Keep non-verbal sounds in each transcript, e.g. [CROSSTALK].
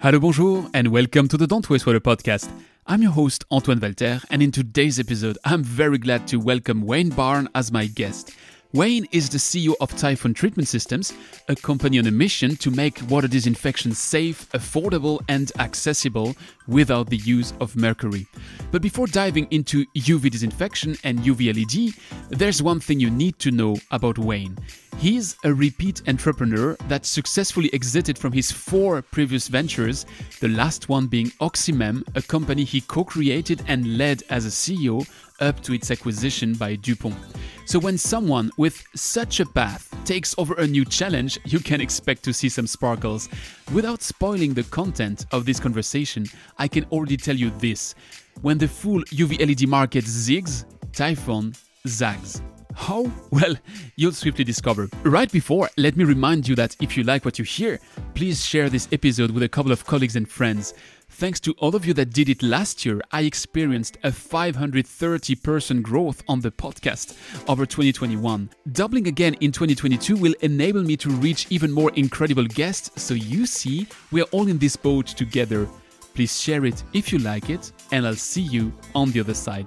Hello, bonjour, and welcome to the Don't Waste Water podcast. I'm your host, Antoine Walter, and in today's episode, I'm very glad to welcome Wayne Byrne as my guest. Wayne is the CEO of Typhon Treatment Systems, a company on a mission to make water disinfection safe, affordable, and accessible without the use of mercury. But before diving into UV disinfection and UV LED, there's one thing you need to know about Wayne. He's a repeat entrepreneur that successfully exited from his four previous ventures, the last one being Oxymem, a company he co created and led as a CEO up to its acquisition by DuPont. So, when someone with such a path takes over a new challenge, you can expect to see some sparkles. Without spoiling the content of this conversation, I can already tell you this when the full UV LED market zigs, Typhon zags. How? [LAUGHS] Well, you'll swiftly discover. Right before, let me remind you that if you like what you hear, please share this episode with a couple of colleagues and friends. Thanks to all of you that did it last year, I experienced a 530% growth on the podcast over 2021. Doubling again in 2022 will enable me to reach even more incredible guests, so you see, we are all in this boat together. Please share it if you like it, and I'll see you on the other side.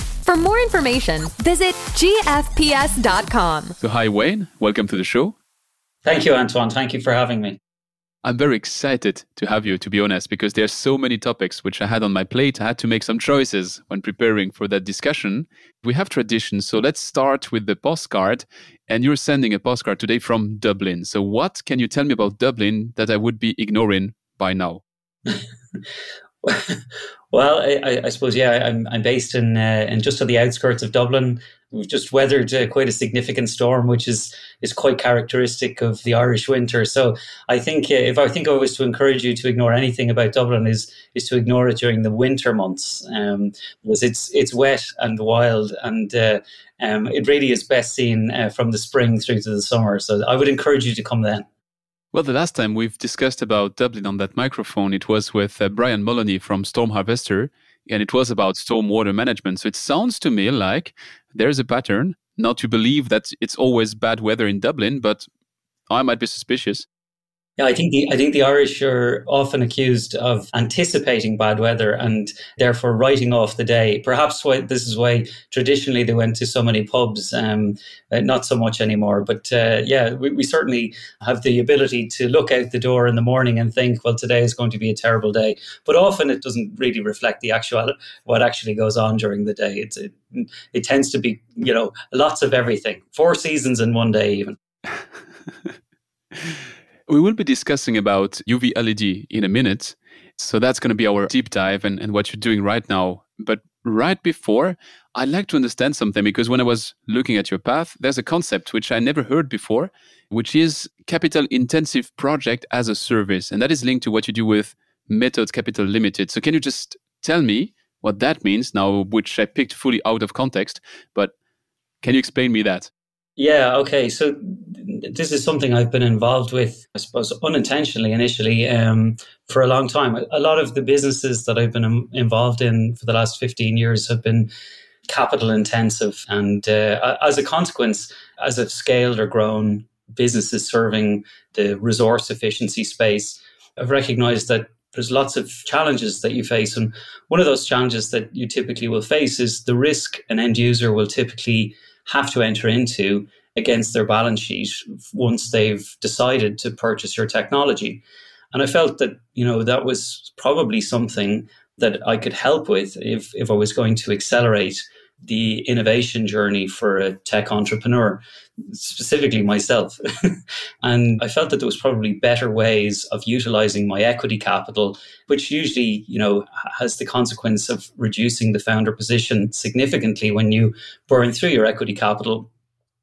For more information, visit gfps.com. So, hi, Wayne. Welcome to the show. Thank you, Antoine. Thank you for having me. I'm very excited to have you, to be honest, because there are so many topics which I had on my plate. I had to make some choices when preparing for that discussion. We have traditions, so let's start with the postcard. And you're sending a postcard today from Dublin. So, what can you tell me about Dublin that I would be ignoring by now? [LAUGHS] well, I, I, suppose yeah. I'm I'm based in uh, in just on the outskirts of Dublin. We've just weathered uh, quite a significant storm, which is is quite characteristic of the Irish winter. So I think uh, if I think I was to encourage you to ignore anything about Dublin, is is to ignore it during the winter months, um, because it's it's wet and wild, and uh, um, it really is best seen uh, from the spring through to the summer. So I would encourage you to come then. Well, the last time we've discussed about Dublin on that microphone, it was with uh, Brian Moloney from Storm Harvester, and it was about stormwater management. So it sounds to me like there's a pattern. Not to believe that it's always bad weather in Dublin, but I might be suspicious. Yeah, I think the I think the Irish are often accused of anticipating bad weather and therefore writing off the day. Perhaps why this is why traditionally they went to so many pubs. Um, uh, not so much anymore, but uh, yeah, we, we certainly have the ability to look out the door in the morning and think, well, today is going to be a terrible day. But often it doesn't really reflect the actual what actually goes on during the day. It's it, it tends to be you know lots of everything, four seasons in one day even. [LAUGHS] We will be discussing about UV LED in a minute. So that's going to be our deep dive and, and what you're doing right now. But right before, I'd like to understand something because when I was looking at your path, there's a concept which I never heard before, which is capital intensive project as a service. And that is linked to what you do with Method Capital Limited. So can you just tell me what that means now, which I picked fully out of context, but can you explain me that? Yeah, okay. So this is something I've been involved with, I suppose, unintentionally initially um, for a long time. A lot of the businesses that I've been involved in for the last 15 years have been capital intensive. And uh, as a consequence, as I've scaled or grown businesses serving the resource efficiency space, I've recognized that there's lots of challenges that you face. And one of those challenges that you typically will face is the risk an end user will typically have to enter into against their balance sheet once they've decided to purchase your technology. And I felt that, you know, that was probably something that I could help with if, if I was going to accelerate the innovation journey for a tech entrepreneur, specifically myself. [LAUGHS] and I felt that there was probably better ways of utilizing my equity capital, which usually, you know, has the consequence of reducing the founder position significantly when you burn through your equity capital.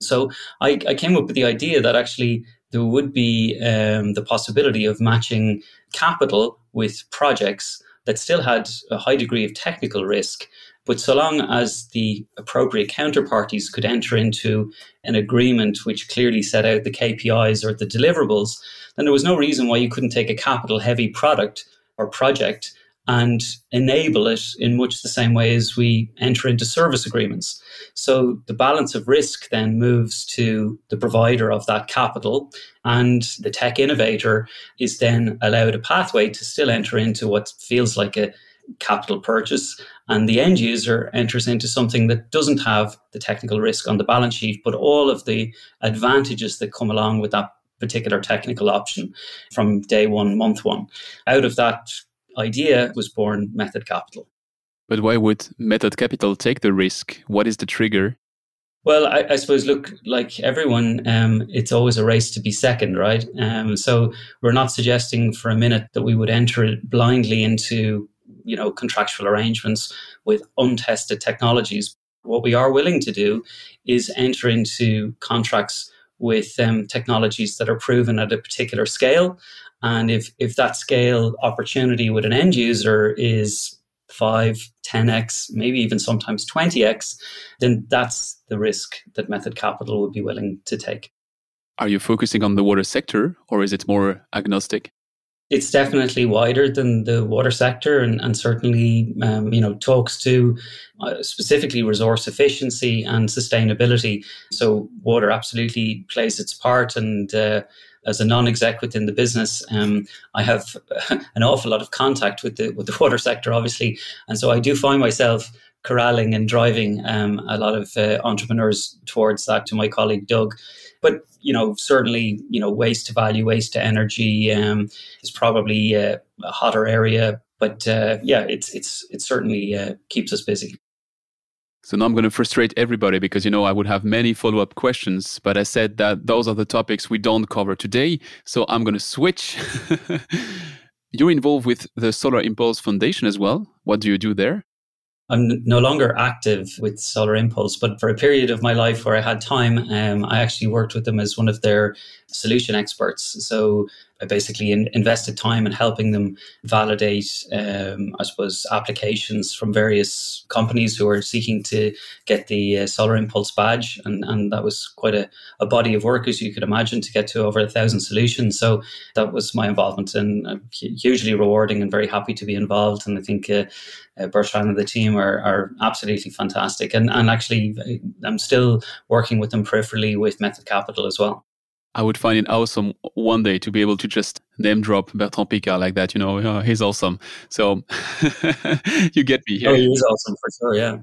So I, I came up with the idea that actually there would be um, the possibility of matching capital with projects that still had a high degree of technical risk. But so long as the appropriate counterparties could enter into an agreement which clearly set out the KPIs or the deliverables, then there was no reason why you couldn't take a capital heavy product or project and enable it in much the same way as we enter into service agreements. So the balance of risk then moves to the provider of that capital, and the tech innovator is then allowed a pathway to still enter into what feels like a capital purchase. And the end user enters into something that doesn't have the technical risk on the balance sheet, but all of the advantages that come along with that particular technical option from day one, month one. Out of that idea was born Method Capital. But why would Method Capital take the risk? What is the trigger? Well, I, I suppose, look, like everyone, um, it's always a race to be second, right? Um, so we're not suggesting for a minute that we would enter blindly into, you know, contractual arrangements with untested technologies. What we are willing to do is enter into contracts with um, technologies that are proven at a particular scale and if, if that scale opportunity with an end user is 5, 10x, maybe even sometimes 20x, then that's the risk that Method Capital would be willing to take. Are you focusing on the water sector or is it more agnostic? It's definitely wider than the water sector and, and certainly um, you know talks to uh, specifically resource efficiency and sustainability. So water absolutely plays its part and uh, as a non-exec within the business, um, I have [LAUGHS] an awful lot of contact with the with the water sector, obviously, and so I do find myself corralling and driving um, a lot of uh, entrepreneurs towards that. To my colleague Doug, but you know, certainly, you know, waste to value, waste to energy um, is probably uh, a hotter area. But uh, yeah, it's it's it certainly uh, keeps us busy. So now I'm going to frustrate everybody because, you know, I would have many follow up questions, but I said that those are the topics we don't cover today. So I'm going to switch. [LAUGHS] You're involved with the Solar Impulse Foundation as well. What do you do there? I'm no longer active with Solar Impulse, but for a period of my life where I had time, um, I actually worked with them as one of their solution experts. So I basically in, invested time in helping them validate, um, I suppose, applications from various companies who are seeking to get the uh, Solar Impulse badge. And, and that was quite a, a body of work, as you could imagine, to get to over a thousand solutions. So that was my involvement and uh, hugely rewarding and very happy to be involved. And I think uh, uh, Bertrand and the team are, are absolutely fantastic. And, and actually, uh, I'm still working with them peripherally with Method Capital as well. I would find it awesome one day to be able to just name drop Bertrand Picard like that. You know, oh, he's awesome. So [LAUGHS] you get me here. Oh, he is awesome for sure. Yeah.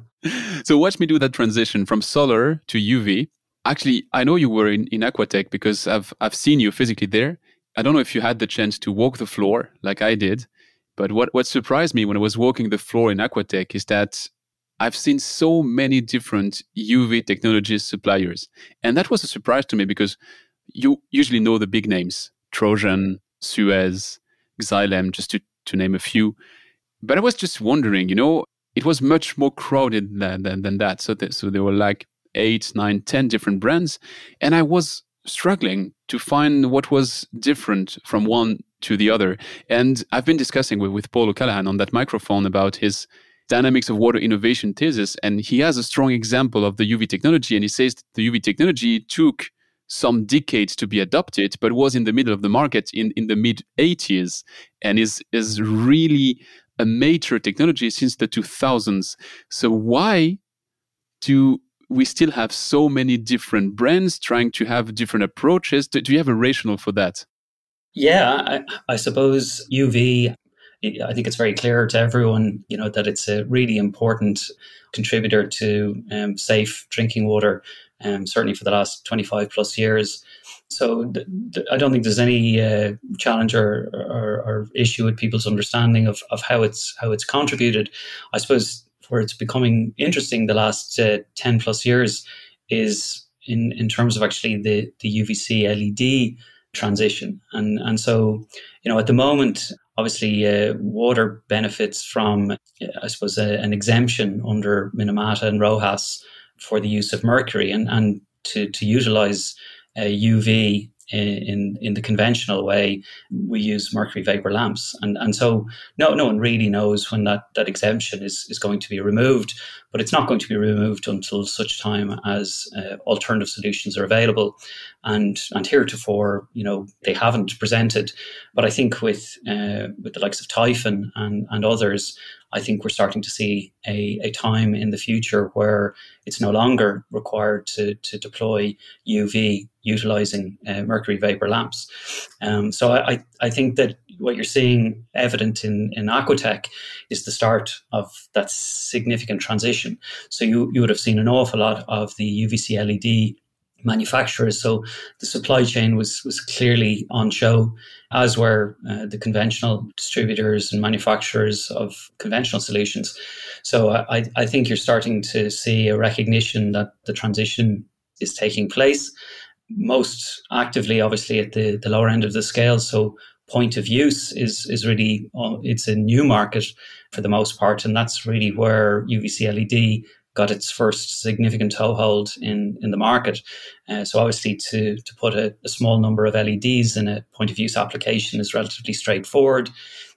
So watch me do that transition from solar to UV. Actually, I know you were in, in Aquatech because I've I've seen you physically there. I don't know if you had the chance to walk the floor like I did, but what, what surprised me when I was walking the floor in Aquatech is that I've seen so many different UV technology suppliers. And that was a surprise to me because you usually know the big names Trojan, Suez, Xylem, just to, to name a few. But I was just wondering, you know, it was much more crowded than, than, than that. So, th- so there were like eight, nine, ten different brands. And I was struggling to find what was different from one to the other. And I've been discussing with, with Paul O'Callaghan on that microphone about his dynamics of water innovation thesis. And he has a strong example of the UV technology. And he says the UV technology took some decades to be adopted, but was in the middle of the market in, in the mid 80s and is, is really a major technology since the 2000s. So, why do we still have so many different brands trying to have different approaches? Do, do you have a rationale for that? Yeah, I, I suppose UV I think it's very clear to everyone, you know, that it's a really important contributor to um, safe drinking water um, certainly for the last 25 plus years. So th- th- I don't think there's any uh, challenge or, or, or, issue with people's understanding of, of how it's how it's contributed. I suppose where it's becoming interesting the last uh, 10 plus years is in, in terms of actually the, the UVC LED transition. And, and so, you know, at the moment, obviously uh, water benefits from, I suppose, a, an exemption under Minamata and RoHS for the use of mercury and, and to, to utilize uh, UV in in the conventional way, we use mercury vapor lamps, and and so no no one really knows when that that exemption is is going to be removed, but it's not going to be removed until such time as uh, alternative solutions are available, and and heretofore, you know, they haven't presented, but I think with uh, with the likes of Typhon and and others, I think we're starting to see a, a time in the future where it's no longer required to, to deploy UV utilizing uh, mercury vapor lamps. Um, so I, I think that what you're seeing evident in, in Aquatech is the start of that significant transition. So you, you would have seen an awful lot of the UVC LED manufacturers. So the supply chain was was clearly on show, as were uh, the conventional distributors and manufacturers of conventional solutions. So I, I think you're starting to see a recognition that the transition is taking place. Most actively, obviously, at the, the lower end of the scale. So point of use is is really uh, it's a new market for the most part, and that's really where UVC LED got its first significant toehold in, in the market. Uh, so obviously to, to put a, a, small number of LEDs in a point of use application is relatively straightforward.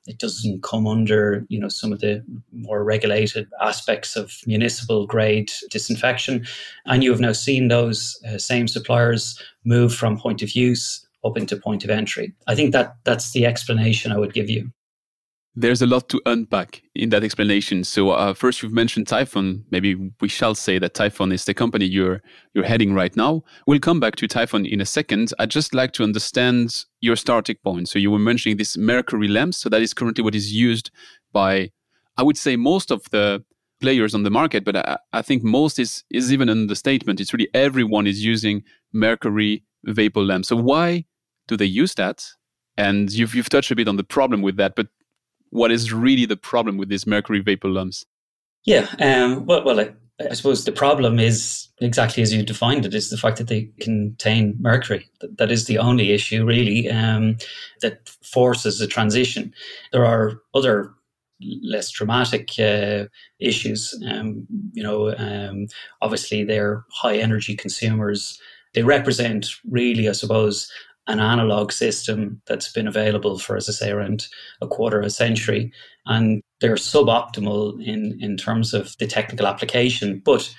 It doesn't come under, you know, some of the more regulated aspects of municipal grade disinfection. And you have now seen those uh, same suppliers move from point of use up into point of entry. I think that that's the explanation I would give you. There's a lot to unpack in that explanation. So uh, first, you've mentioned Typhon. Maybe we shall say that Typhon is the company you're you're heading right now. We'll come back to Typhon in a second. I'd just like to understand your starting point. So you were mentioning this mercury lamp. So that is currently what is used by, I would say, most of the players on the market. But I, I think most is is even an understatement. It's really everyone is using mercury vapor lamp. So why do they use that? And you've you've touched a bit on the problem with that, but what is really the problem with these mercury vapor lamps? Yeah, um, well, well, I, I, suppose the problem is exactly as you defined it: is the fact that they contain mercury. that, that is the only issue, really, um, that forces a transition. There are other less dramatic uh, issues. Um, you know, um, obviously they're high energy consumers. They represent really, I suppose, an analog system that's been available for, as I say, around a quarter of a century. And they're suboptimal in, in terms of the technical application. But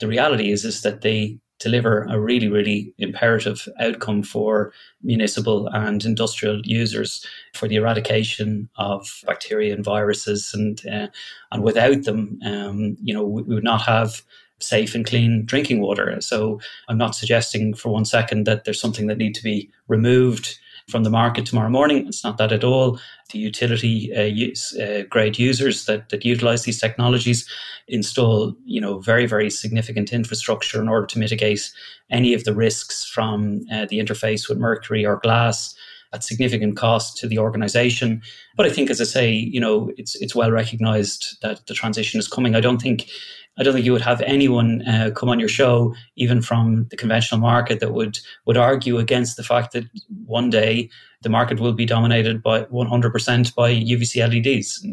the reality is, is that they deliver a really, really imperative outcome for municipal and industrial users for the eradication of bacteria and viruses. And, uh, and without them, um, you know, we, we would not have safe and clean drinking water. So I'm not suggesting for one second that there's something that need to be removed from the market tomorrow morning. It's not that at all. The utility uh, use, uh, grade users that, that utilize these technologies install, you know, very very significant infrastructure in order to mitigate any of the risks from uh, the interface with mercury or glass at significant cost to the organization. But I think, as I say, you know, it's it's well recognized that the transition is coming. I don't think I don't think you would have anyone uh, come on your show, even from the conventional market, that would would argue against the fact that one day the market will be dominated by 100% by UVC LEDs.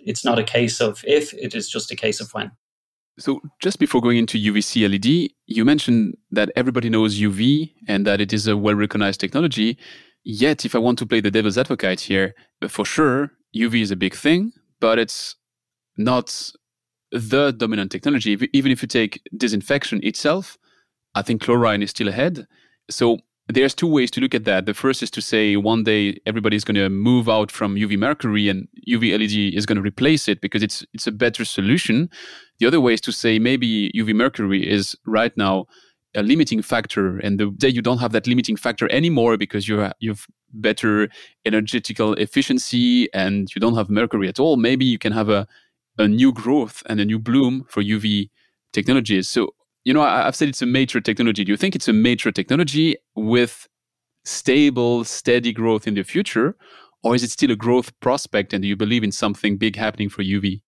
It's not a case of if; it is just a case of when. So, just before going into UVC LED, you mentioned that everybody knows UV and that it is a well recognized technology. Yet, if I want to play the devil's advocate here, for sure, UV is a big thing, but it's not the dominant technology. Even if you take disinfection itself, I think chlorine is still ahead. So there's two ways to look at that. The first is to say one day everybody's going to move out from UV mercury and UV LED is going to replace it because it's it's a better solution. The other way is to say maybe UV mercury is right now a limiting factor, and the day you don't have that limiting factor anymore because you you've better energetical efficiency and you don't have mercury at all, maybe you can have a a new growth and a new bloom for UV technologies. So, you know, I, have said it's a major technology. Do you think it's a major technology with stable, steady growth in the future? Or is it still a growth prospect and do you believe in something big happening for UV?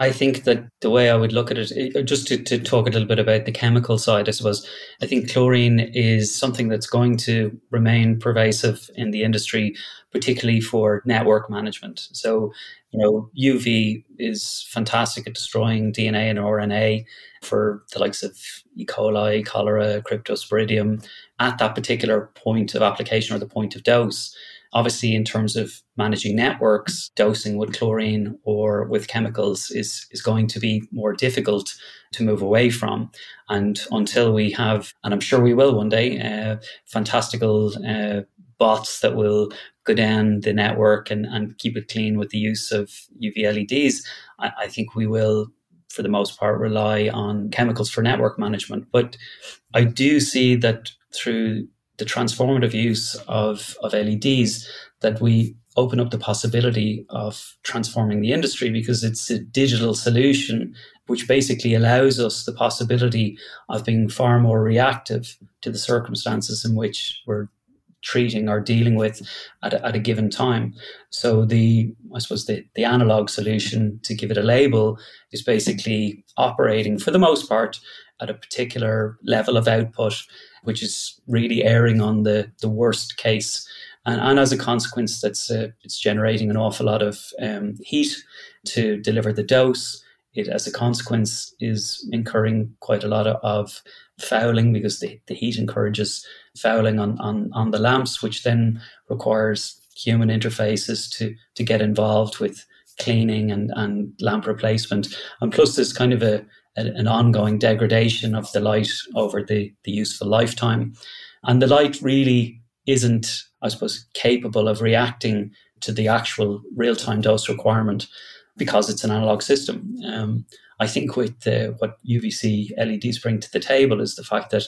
I think that the way I would look at it, uh, just to, to talk a little bit about the chemical side, I suppose, I think chlorine is something that's going to remain pervasive in the industry, particularly for network management. So, you know, UV is fantastic at destroying DNA and RNA for the likes of E. coli, cholera, cryptosporidium. at that particular point of application or the point of dose. Obviously, in terms of managing networks, dosing with chlorine or with chemicals is, is going to be more difficult to move away from. And until we have, and I'm sure we will one day, uh, fantastical uh, bots that will go down the network and, and keep it clean with the use of UV LEDs, I, I think we will for the most part rely on chemicals for network management. But I do see that through the transformative use of, of LEDs that we open up the possibility of transforming the industry because it's a digital solution which basically allows us the possibility of being far more reactive to the circumstances in which we're treating or dealing with at a, at a given time. So the I suppose the, the analog solution to give it a label is basically operating for the most part at a particular level of output, which is really erring on the, the worst case. And, and as a consequence, that's uh, it's generating an awful lot of um, heat to deliver the dose. It, as a consequence, is incurring quite a lot of, fouling because the, the heat encourages fouling on, on, on the lamps, which then requires human interfaces to, to get involved with cleaning and, and lamp replacement. And plus, there's kind of a, a, an ongoing degradation of the light over the, the useful lifetime. And the light really isn't, I suppose, capable of reacting to the actual real time dose requirement because it's an analog system. Um, I think with uh, what UVC LEDs bring to the table is the fact that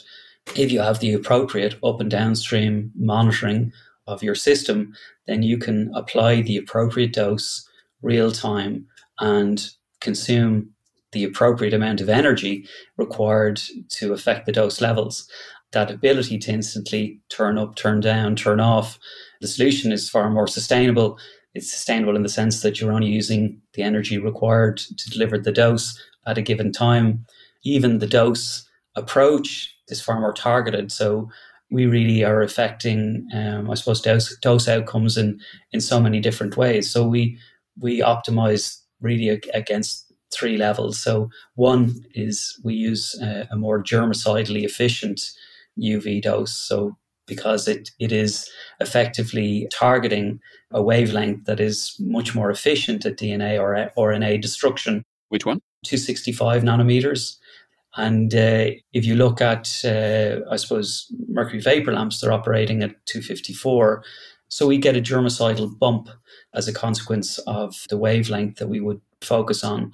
if you have the appropriate up and downstream monitoring of your system, then you can apply the appropriate dose real time and consume the appropriate amount of energy required to affect the dose levels. That ability to instantly turn up, turn down, turn off, the solution is far more sustainable it's sustainable in the sense that you're only using the energy required to deliver the dose at a given time. Even the dose approach is far more targeted. So we really are affecting, um, I suppose, dose, dose outcomes in, in so many different ways. So we we optimize really against three levels. So one is we use a, a more germicidally efficient UV dose. So because it, it is effectively targeting a wavelength that is much more efficient at DNA or RNA destruction. Which one? 265 nanometers. And uh, if you look at, uh, I suppose, mercury vapor lamps, they're operating at 254. So we get a germicidal bump as a consequence of the wavelength that we would focus on.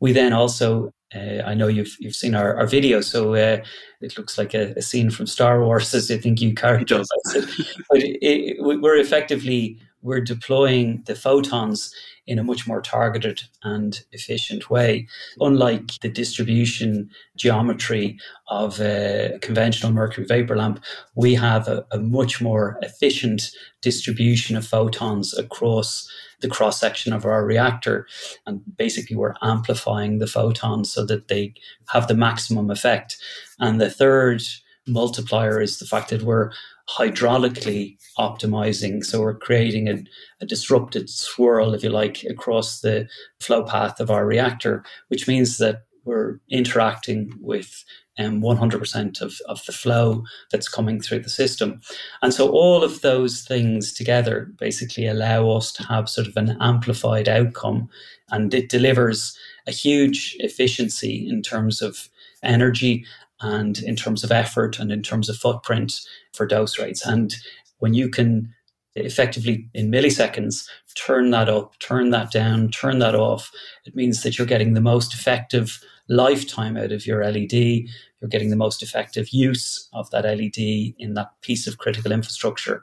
We then also uh, I know you've you've seen our, our video, so uh, it looks like a, a, scene from Star Wars, [LAUGHS] as I think you characterized it. [LAUGHS] but it, it, we're effectively we're deploying the photons in a much more targeted and efficient way. Unlike the distribution geometry of a conventional mercury vapor lamp, we have a, a much more efficient distribution of photons across the cross section of our reactor. And basically, we're amplifying the photons so that they have the maximum effect. And the third multiplier is the fact that we're hydraulically optimizing. So we're creating a, a, disrupted swirl, if you like, across the flow path of our reactor, which means that we're interacting with um, 100% of, of the flow that's coming through the system. And so all of those things together basically allow us to have sort of an amplified outcome. And it delivers a huge efficiency in terms of energy and in terms of effort and in terms of footprint for dose rates. And when you can effectively in milliseconds turn that up, turn that down, turn that off, it means that you're getting the most effective lifetime out of your LED. You're getting the most effective use of that LED in that piece of critical infrastructure.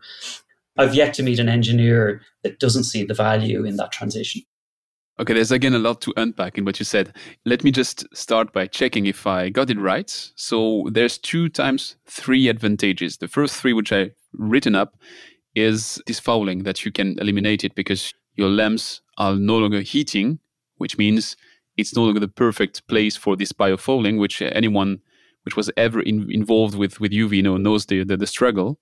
I've yet to meet an engineer that doesn't see the value in that transition. Okay, there's again a lot to unpack in what you said. Let me just start by checking if I got it right. So there's two times three advantages. The first three, which I written up, is this fouling that you can eliminate it because your lamps are no longer heating, which means it's no longer the perfect place for this biofouling, which anyone which was ever in, involved with, with UV you know, knows the, the, the struggle.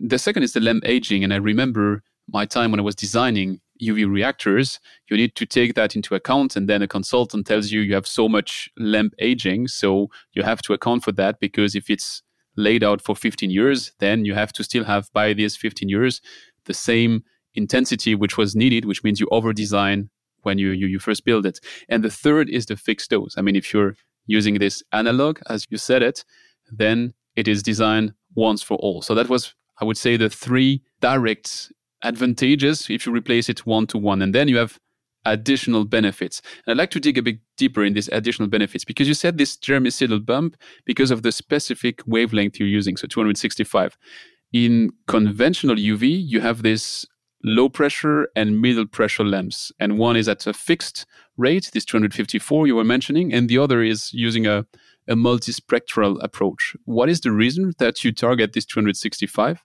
The second is the lamp aging, and I remember my time when I was designing UV reactors, you need to take that into account. And then a consultant tells you you have so much lamp aging. So you have to account for that because if it's laid out for 15 years, then you have to still have by these 15 years the same intensity which was needed, which means you over design when you, you, you first build it. And the third is the fixed dose. I mean, if you're using this analog, as you said it, then it is designed once for all. So that was, I would say, the three direct advantages if you replace it one to one. And then you have additional benefits. And I'd like to dig a bit deeper in these additional benefits because you said this germicidal bump because of the specific wavelength you're using, so 265. In conventional UV, you have this low pressure and middle pressure lamps, and one is at a fixed rate, this 254 you were mentioning, and the other is using a, a multispectral approach. What is the reason that you target this 265?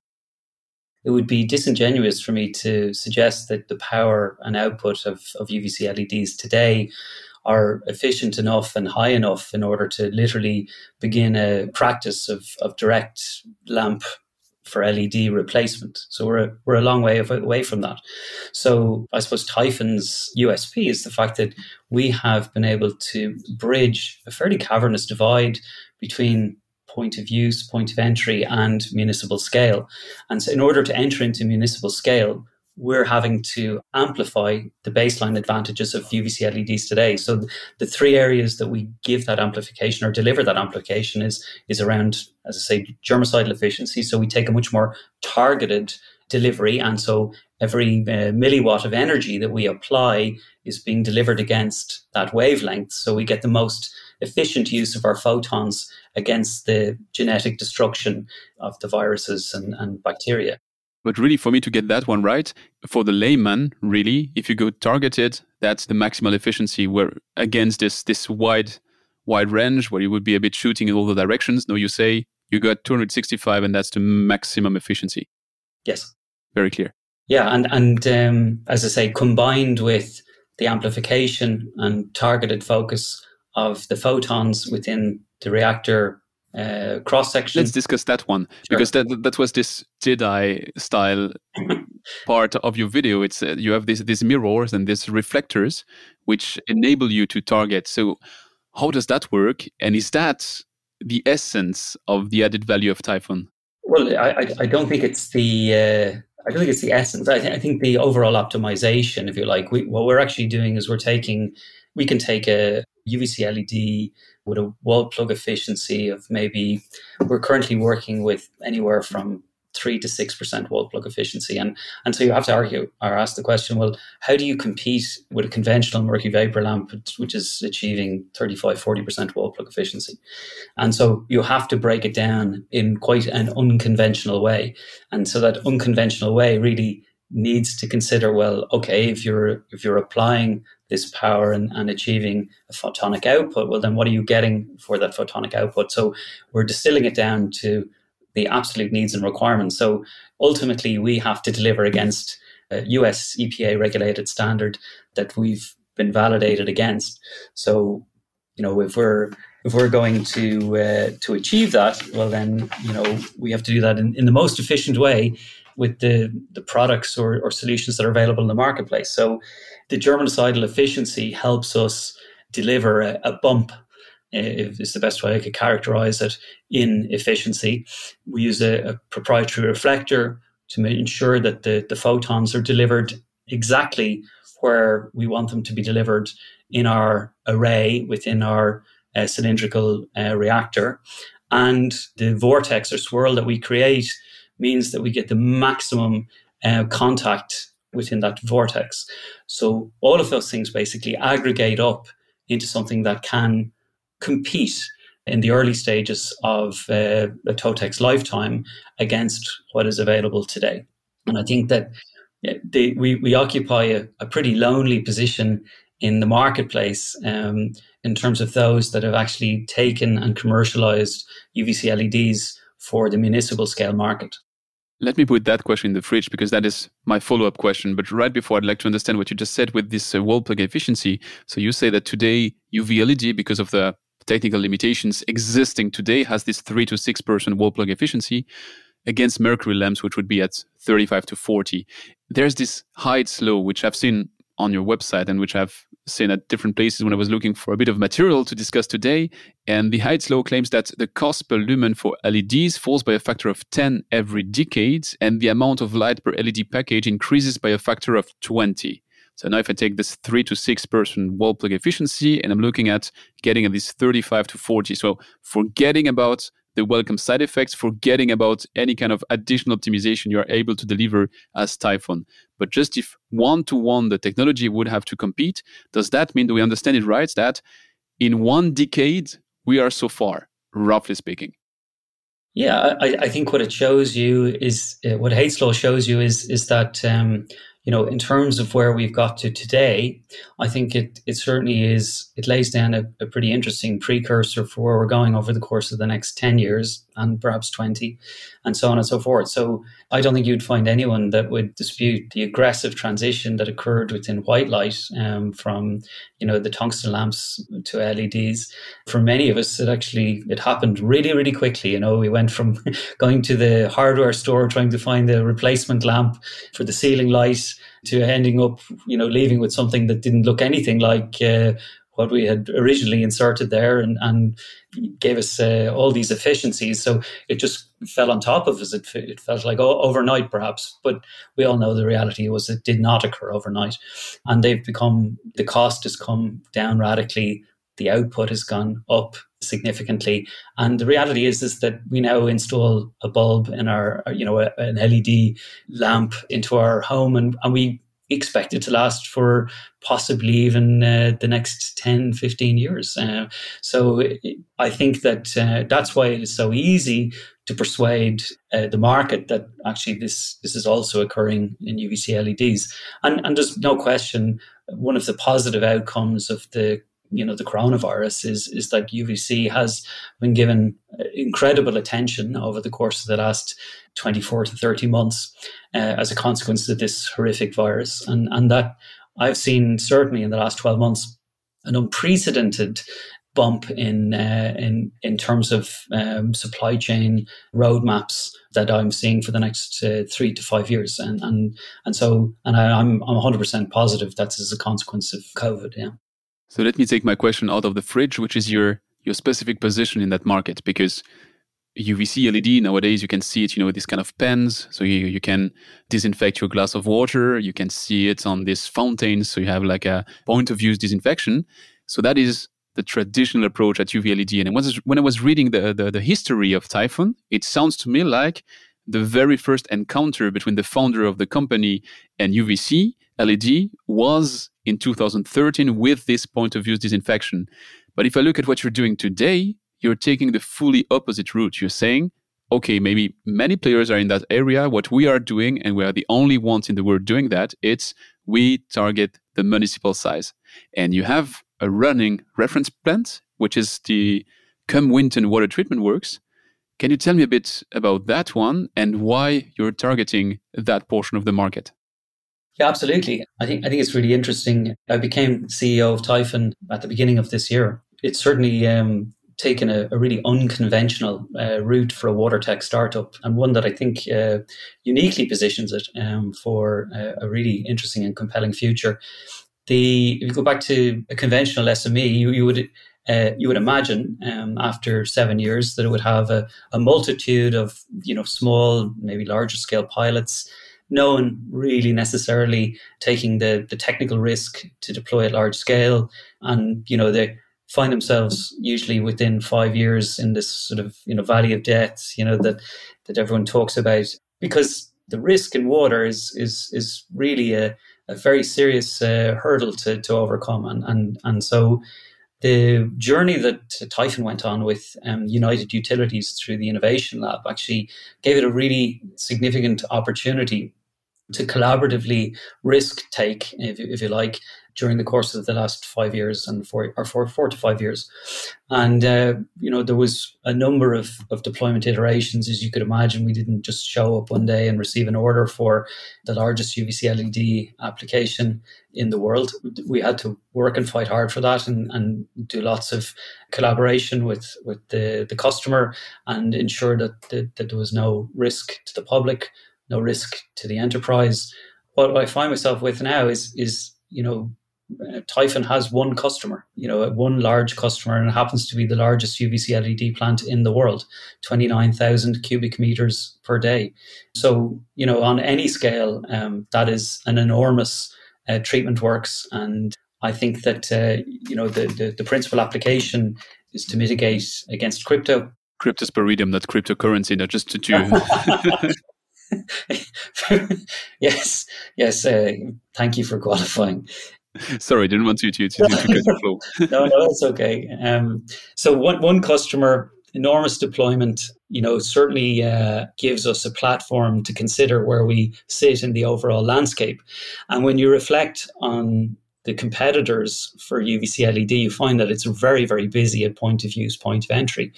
It would be disingenuous for me to suggest that the power and output of, of UVC LEDs today are efficient enough and high enough in order to literally begin a practice of, of direct lamp for LED replacement. So we're a, we're a long way away from that. So I suppose Typhon's USP is the fact that we have been able to bridge a fairly cavernous divide between point of use, point of entry, and municipal scale. And so, in order to enter into municipal scale, we're having to amplify the baseline advantages of UVC LEDs today. So the three areas that we give that amplification or deliver that amplification is is around, as I say, germicidal efficiency. So we take a much more targeted delivery, and so every uh, milliwatt of energy that we apply is being delivered against that wavelength. So we get the most efficient use of our photons against the genetic destruction of the viruses and, and bacteria. But really, for me to get that one right, for the layman, really, if you go targeted, that's the maximal efficiency. Where against this this wide wide range, where you would be a bit shooting in all the directions. No, you say you got 265, and that's the maximum efficiency. Yes, very clear. Yeah, and and um, as I say, combined with the amplification and targeted focus of the photons within the reactor uh, cross section. Let's discuss that one sure. because that that was this Jedi style [LAUGHS] part of your video. It's uh, you have these these mirrors and these reflectors which enable you to target. So how does that work? And is that the essence of the added value of Typhon? Well, I, I don't think it's the uh, I don't think it's the essence. I, th- I think the overall optimization, if you like, we, what we're actually doing is we're taking we can take a UVC LED with a wall plug efficiency of maybe we're currently working with anywhere from three to six percent wall plug efficiency, and and so you have to argue or ask the question: Well, how do you compete with a conventional mercury vapor lamp, which is achieving 35, 40 percent wall plug efficiency? And so you have to break it down in quite an unconventional way, and so that unconventional way really needs to consider well okay if you're if you're applying this power and, and achieving a photonic output well then what are you getting for that photonic output? So we're distilling it down to the absolute needs and requirements. So ultimately we have to deliver against a us epa regulated standard that we've been validated against. So you know if we're if we're going to uh, to achieve that well then you know we have to do that in, in the most efficient way with the, the products or, or solutions that are available in the marketplace. So the germicidal efficiency helps us deliver a, a bump is the best way I could characterize it in efficiency. We use a, a, proprietary reflector to ensure that the, the photons are delivered exactly where we want them to be delivered in our array within our uh, cylindrical uh, reactor. And the vortex or swirl that we create means that we get the maximum uh, contact within that vortex. So all of those things basically aggregate up into something that can compete in the early stages of uh, a Totex lifetime against what is available today. And I think that we, we occupy a, a, pretty lonely position in the marketplace um, in terms of those that have actually taken and commercialized UVC LEDs for the municipal scale market. Let me put that question in the fridge because that is my follow up question. But right before, I'd like to understand what you just said with this uh, wall plug efficiency. So you say that today UV LED, because of the technical limitations existing today, has this 3 to 6% wall plug efficiency against mercury lamps, which would be at 35 to 40. There's this Haitz's law, which I've seen on your website and which I've seen at different places when I was looking for a bit of material to discuss today. And the Haitz law claims that the cost per lumen for LEDs falls by a factor of 10 every decade, and the amount of light per LED package increases by a factor of 20. So now if I take this three to six person wall plug efficiency and I'm looking at getting at this 35 to 40. So forgetting about the welcome side effects, forgetting about any kind of additional optimization you are able to deliver as Typhon. But just if one to one the technology would have to compete, does that mean, do we understand it right, that in one decade we are so far, roughly speaking? Yeah, I, I think what it shows you is uh, what Haitz law shows you is is that um, you know, in terms of where we've got to today, I think it it certainly is. It lays down a, a, pretty interesting precursor for where we're going over the course of the next ten years and perhaps twenty, and so on and so forth. So I don't think you'd find anyone that would dispute the aggressive transition that occurred within white light um, from you know the tungsten lamps to LEDs. For many of us, it actually it happened really really quickly. You know, we went from [LAUGHS] going to the hardware store trying to find the replacement lamp for the ceiling light to ending up, you know, leaving with something that didn't look anything like uh, what we had originally inserted there and, and gave us uh, all these efficiencies. So it just fell on top of us. It, it felt like overnight, perhaps, but we all know the reality was it did not occur overnight. And they've become, the cost has come down radically. The output has gone up significantly. And the reality is, is that we now install a bulb in our, you know, an LED lamp into our home and, and we expect it to last for possibly even uh, the next 10, 15 years. Uh, so I think that uh, that's why it is so easy to persuade uh, the market that actually this, this is also occurring in UVC LEDs. And, and there's no question, one of the positive outcomes of the you know the coronavirus is is that UVC has been given incredible attention over the course of the last 24 to 30 months uh, as a consequence of this horrific virus and and that I've seen certainly in the last 12 months an unprecedented bump in uh, in in terms of um, supply chain roadmaps that I'm seeing for the next uh, three to five years, and and and so and I, am I'm 100 percent positive that's as a consequence of COVID. Yeah. So let me take my question out of the fridge, which is your your specific position in that market, because UVC LED nowadays you can see it, you know, with these kind of pens. So you, you can disinfect your glass of water. You can see it on these fountains. So you have like a point of use disinfection. So that is the traditional approach at UV LED. And when I was reading the, the, the history of Typhon, it sounds to me like the very first encounter between the founder of the company and UVC LED was in 2013 with this point of view disinfection. But if I look at what you're doing today, you're taking the fully opposite route. You're saying, okay, maybe many players are in that area. What we are doing, and we are the only ones in the world doing that, it's we target the municipal size. And you have a running reference plant, which is the Cumwhinton Water Treatment Works. Can you tell me a bit about that one and why you're targeting that portion of the market? Yeah, absolutely. I think I think it's really interesting. I became CEO of Typhon at the beginning of this year. It's certainly um, taken a, a, really unconventional uh, route for a water tech startup, and one that I think uh, uniquely positions it um, for a, a, really interesting and compelling future. The if you go back to a conventional SME, you, you would uh, you would imagine um, after seven years that it would have a, a multitude of you know small, maybe larger scale pilots no one really necessarily taking the, the technical risk to deploy at large scale. And, you know, they find themselves usually within five years in this sort of, you know, valley of death, you know, that, that everyone talks about because the risk in water is, is, is really a, a very serious uh, hurdle to, to overcome. And, and, and so, the journey that Typhon went on with um, United Utilities through the Innovation Lab actually gave it a really significant opportunity to collaboratively risk take, if, if you like, during the course of the last five years and four or four, four to five years. And, uh, you know, there was a number of, of deployment iterations. As you could imagine, we didn't just show up one day and receive an order for the largest UVC LED application in the world. We had to work and fight hard for that and, and do lots of collaboration with, with the, the customer and ensure that, that, that there was no risk to the public, no risk to the enterprise. What I find myself with now is, is you know, uh, Typhon has one customer, you know, one large customer, and it happens to be the largest UVC LED plant in the world, 29,000 cubic meters per day. So, you know, on any scale, um, that is an enormous uh, treatment works. And I think that, uh, you know, the, the, the principal application is to mitigate against crypto. Cryptosporidium, not cryptocurrency, not just to. to [LAUGHS] [LAUGHS] [LAUGHS] yes, yes. Uh, thank you for qualifying. Sorry, didn't want to, to, to cut the flow. no, no, that's okay. Um, so one one customer, enormous deployment, you know, certainly uh, gives us a platform to consider where we sit in the overall landscape. And when you reflect on the competitors for UVC LED, you find that it's very, very busy at point of use, point of entry.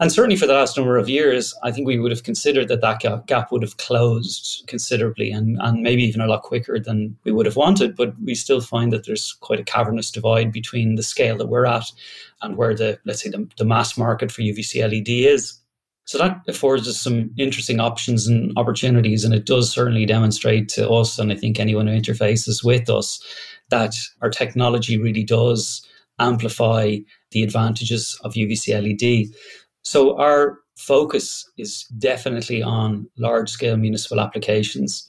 And certainly for the last number of years, I think we would have considered that that gap would have closed considerably and, and maybe even a lot quicker than we would have wanted. But we still find that there's quite a cavernous divide between the scale that we're at and where the, let's say, the, the mass market for UVC LED is. So that affords us some interesting options and opportunities. And it does certainly demonstrate to us, and I think anyone who interfaces with us, that our technology really does amplify the advantages of UVC LED. So our focus is definitely on large scale municipal applications.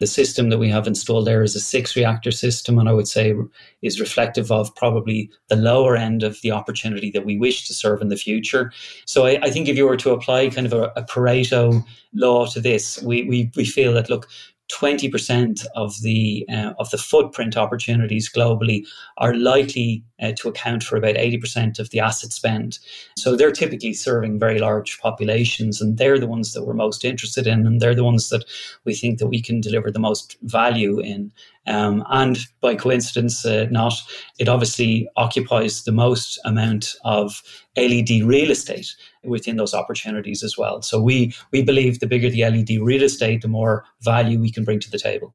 The system that we have installed there is a six reactor system, and I would say is reflective of probably the lower end of the opportunity that we wish to serve in the future. So I, I think if you were to apply kind of a, a Pareto law to this, we, we, we feel that look, 20% of the uh, of the footprint opportunities globally are likely uh, to account for about 80% of the asset spend. So they're typically serving very large populations and they're the ones that we're most interested in and they're the ones that we think that we can deliver the most value in. Um, and by coincidence, uh, not, it obviously occupies the most amount of LED real estate within those opportunities as well. So we we believe the bigger the LED real estate, the more value we can bring to the table.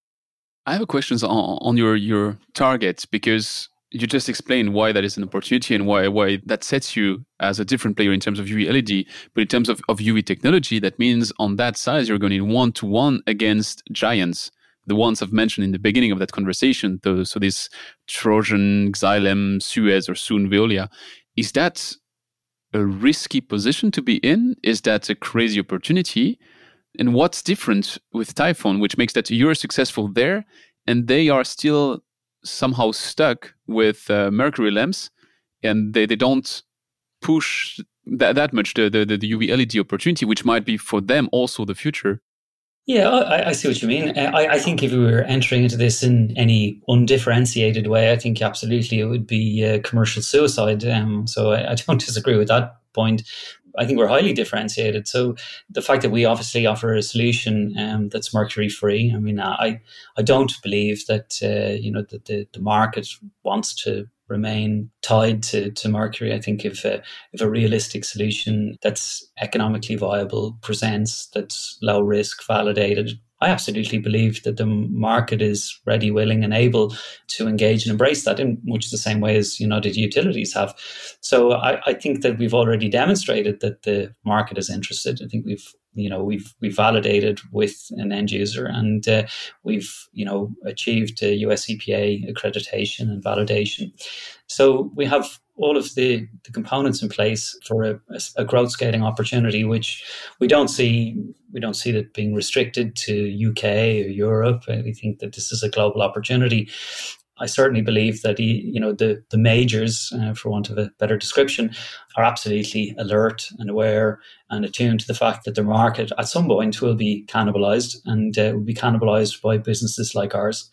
I have a questions on, on your your targets because you just explained why that is an opportunity and why why that sets you as a different player in terms of UV LED. But in terms of, of UV technology, that means on that size you're going in one to one against giants the ones I've mentioned in the beginning of that conversation, those, so this Trojan, Xylem, Suez, or soon Veolia, is that a risky position to be in? Is that a crazy opportunity? And what's different with Typhon, which makes that you're successful there and they are still somehow stuck with uh, mercury lamps and they, they don't push that, that much the, the, the UV LED opportunity, which might be for them also the future? Yeah, I, I, see what you mean. Uh, I, I, think if we were entering into this in any undifferentiated way, I think absolutely it would be uh, commercial suicide. Um, so I, I, don't [LAUGHS] disagree with that point. I think we're highly differentiated. So the fact that we obviously offer a solution um, that's mercury free, I mean, I I don't believe that uh, you know that the, the market wants to remain tied to, to mercury. I think if a, if a realistic solution that's economically viable presents, that's low risk, validated, I absolutely believe that the market is ready, willing, and able to engage and embrace that in much the same way as United Utilities have. So I, I think that we've already demonstrated that the market is interested. I think we've you know we've we've validated with an end user and uh, we've you know achieved US EPA accreditation and validation. So we have all of the, the components in place for a, a, growth scaling opportunity which we don't see we don't see that being restricted to UK or Europe. We think that this is a global opportunity I certainly believe that he, you know the the majors, uh, for want of a better description, are absolutely alert and aware and attuned to the fact that the market at some point will be cannibalized and uh, will be cannibalized by businesses like ours.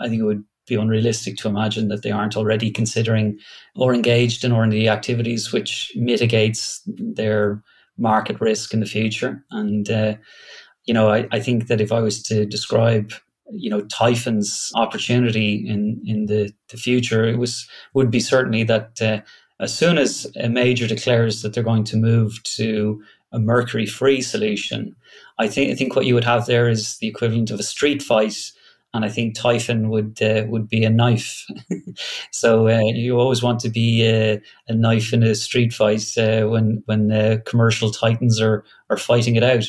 I think it would be unrealistic to imagine that they aren't already considering or engaged in R&D activities which mitigates their market risk in the future. And uh, you know, I, I think that if I was to describe you know Typhon's opportunity in in the, the future it was would be certainly that uh, as soon as a major declares that they're going to move to a mercury free solution I think I think what you would have there is the equivalent of a street fight and I think Typhon would uh, would be a knife. [LAUGHS] so uh, you always want to be a, a knife in a street fight uh, when when uh, commercial titans are are fighting it out.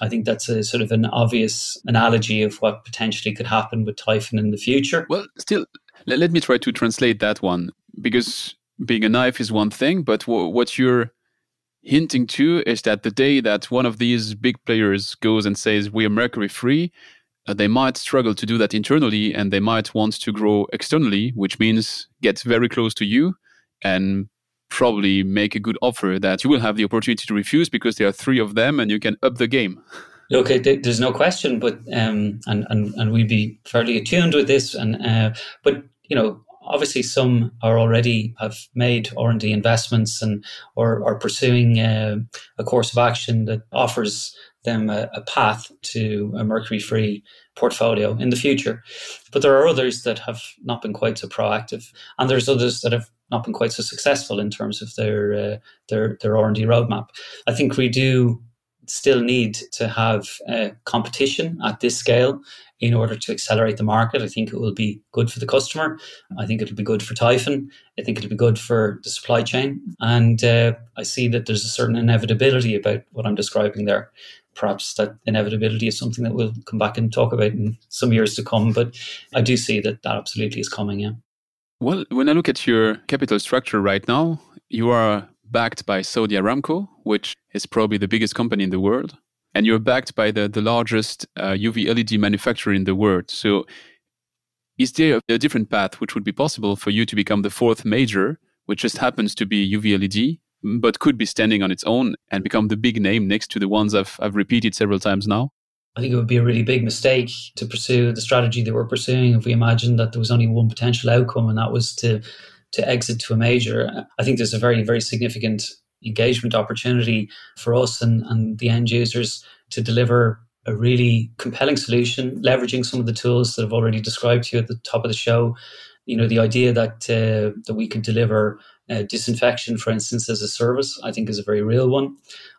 I think that's a sort of an obvious analogy of what potentially could happen with Typhon in the future. Well, still, let, let me try to translate that one because being a knife is one thing, but w- what you're hinting to is that the day that one of these big players goes and says we are mercury free, uh, they might struggle to do that internally and they might want to grow externally, which means get very close to you and probably make a good offer that you will have the opportunity to refuse because there are three of them and you can up the game. Look, there's no question, but um, and and and we'd be fairly attuned with this, and uh, but you know, obviously some are already have made R&D investments and or are pursuing uh, a course of action that offers them a, a path to a mercury free portfolio in the future. But there are others that have not been quite so proactive, and there's others that have not been quite so successful in terms of their uh, their their R and D roadmap. I think we do still need to have uh, competition at this scale in order to accelerate the market. I think it will be good for the customer. I think it'll be good for Typhon. I think it'll be good for the supply chain. And uh, I see that there's a certain inevitability about what I'm describing there. Perhaps that inevitability is something that we'll come back and talk about in some years to come. But I do see that that absolutely is coming, yeah. Well, when I look at your capital structure right now, you are backed by Saudi Aramco, which is probably the biggest company in the world and you're backed by the, the largest uh, UV LED manufacturer in the world. So, is there a different path which would be possible for you to become the fourth major, which just happens to be UV LED, but could be standing on its own and become the big name next to the ones I've, I've repeated several times now? I think it would be a really big mistake to pursue the strategy that we're pursuing if we imagined that there was only one potential outcome, and that was to to exit to a major. I think there's a very, very significant engagement opportunity for us and, and the end users to deliver a really compelling solution, leveraging some of the tools that I've already described to you at the top of the show. You know, the idea that uh, that we could deliver uh, disinfection, for instance, as a service, I think is a very real one.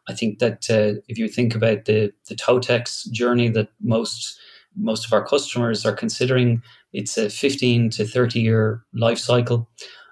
I think that uh, if you think about the the Totex journey that most most of our customers are considering, it's a 15 to 30 year life cycle.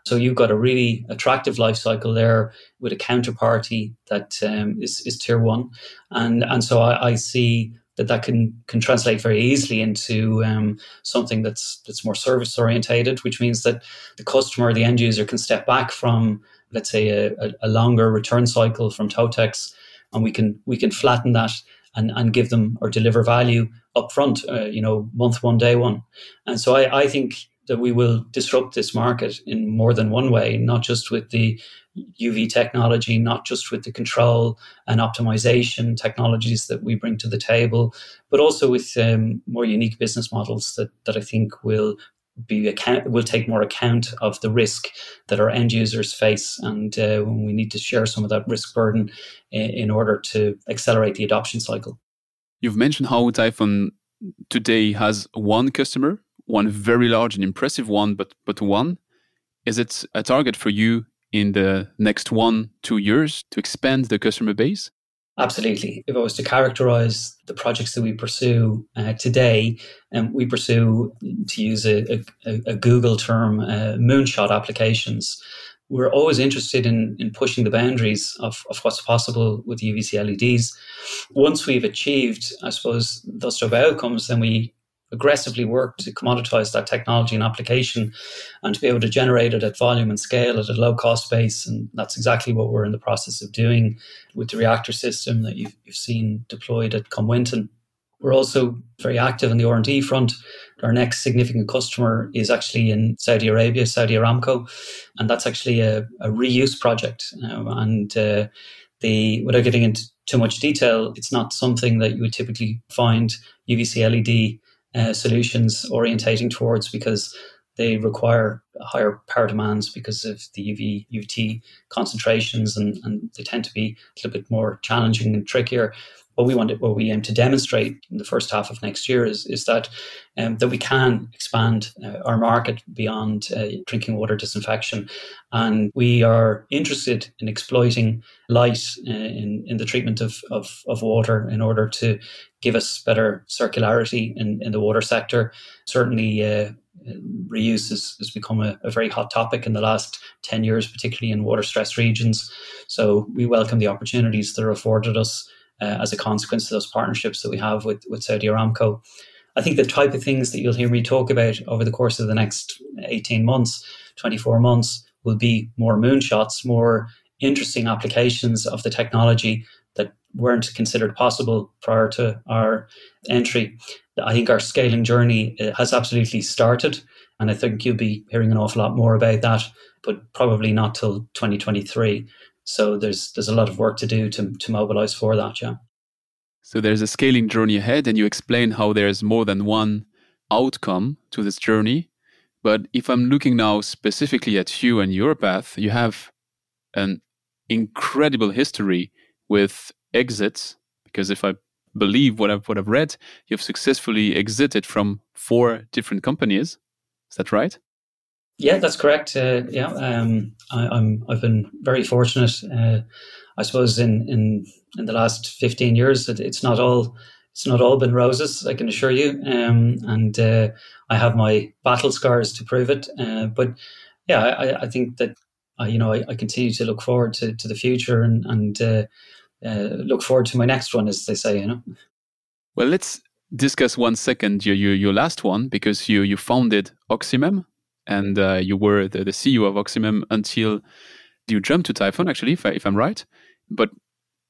So you've got a really attractive life cycle there with a counterparty that um, is is tier one, and and so I, I, see that that can can translate very easily into um, something that's that's more service orientated, which means that the customer, the end user, can step back from let's say a, a longer return cycle from Totex, and we can we can flatten that and, and give them or deliver value upfront, uh, you know, month one, day one. And so I, I think that we will disrupt this market in more than one way, not just with the UV technology, not just with the control and optimization technologies that we bring to the table, but also with um, more unique business models that, that I think will be account will take more account of the risk that our end users face, and uh, we need to share some of that risk burden in, in order to accelerate the adoption cycle. You've mentioned how Typhon today has one customer one very large and impressive one, but but one. Is it a target for you in the next one two years to expand the customer base? Absolutely. If I was to characterize the projects that we pursue uh, today, um, we pursue, to use a, a, a Google term, uh, moonshot applications. We're always interested in, in pushing the boundaries of, of what's possible with UVC LEDs. Once we've achieved, I suppose, those type of outcomes, then we aggressively work to commoditize that technology and application and to be able to generate it at volume and scale at a low cost base. And that's exactly what we're in the process of doing with the reactor system that you've, you've seen deployed at Cumwhinton. We're also very active on the R&D front. Our next significant customer is actually in Saudi Arabia, Saudi Aramco, and that's actually a, a reuse project. Um, and uh, the without getting into too much detail, it's not something that you would typically find UVC LED uh, solutions orientating towards because they require higher power demands because of the UV UVT concentrations and, and they tend to be a little bit more challenging and trickier. What we want, what we aim to demonstrate in the first half of next year is, is that um, that we can expand uh, our market beyond uh, drinking water disinfection, and we are interested in exploiting light uh, in in the treatment of, of, of water in order to give us better circularity in, in the water sector. Certainly, uh, reuse has, has become a, a, very hot topic in the last 10 years, particularly in water stress regions. So we welcome the opportunities that are afforded us uh, as a consequence of those partnerships that we have with, with Saudi Aramco. I think the type of things that you'll hear me talk about over the course of the next 18 months, 24 months, will be more moonshots, more interesting applications of the technology that weren't considered possible prior to our entry. I think our scaling journey uh, has absolutely started, and I think you'll be hearing an awful lot more about that, but probably not till 2023. So there's there's a lot of work to do to to mobilize for that. Yeah. So there's a scaling journey ahead, and you explain how there's more than one outcome to this journey. But if I'm looking now specifically at you and your path, you have an incredible history with exits. Because if I believe what I've what I've read, you've successfully exited from four different companies. Is that right? Yeah, that's correct. Uh, yeah, um, I, am I've been very fortunate. Uh, I suppose in in in the last fifteen years, it, it's not all it's not all been roses. I can assure you. Um, and uh, I have my battle scars to prove it. Uh, but yeah, I, I think that uh, you know I, I, continue to look forward to, to the future and and uh, uh, look forward to my next one, as they say. You know. Well, let's discuss one second your your, your last one because you you founded Oxymem and uh, you were the, the CEO of Oxymem until you jumped to Typhon, actually, if, I, I'm right. But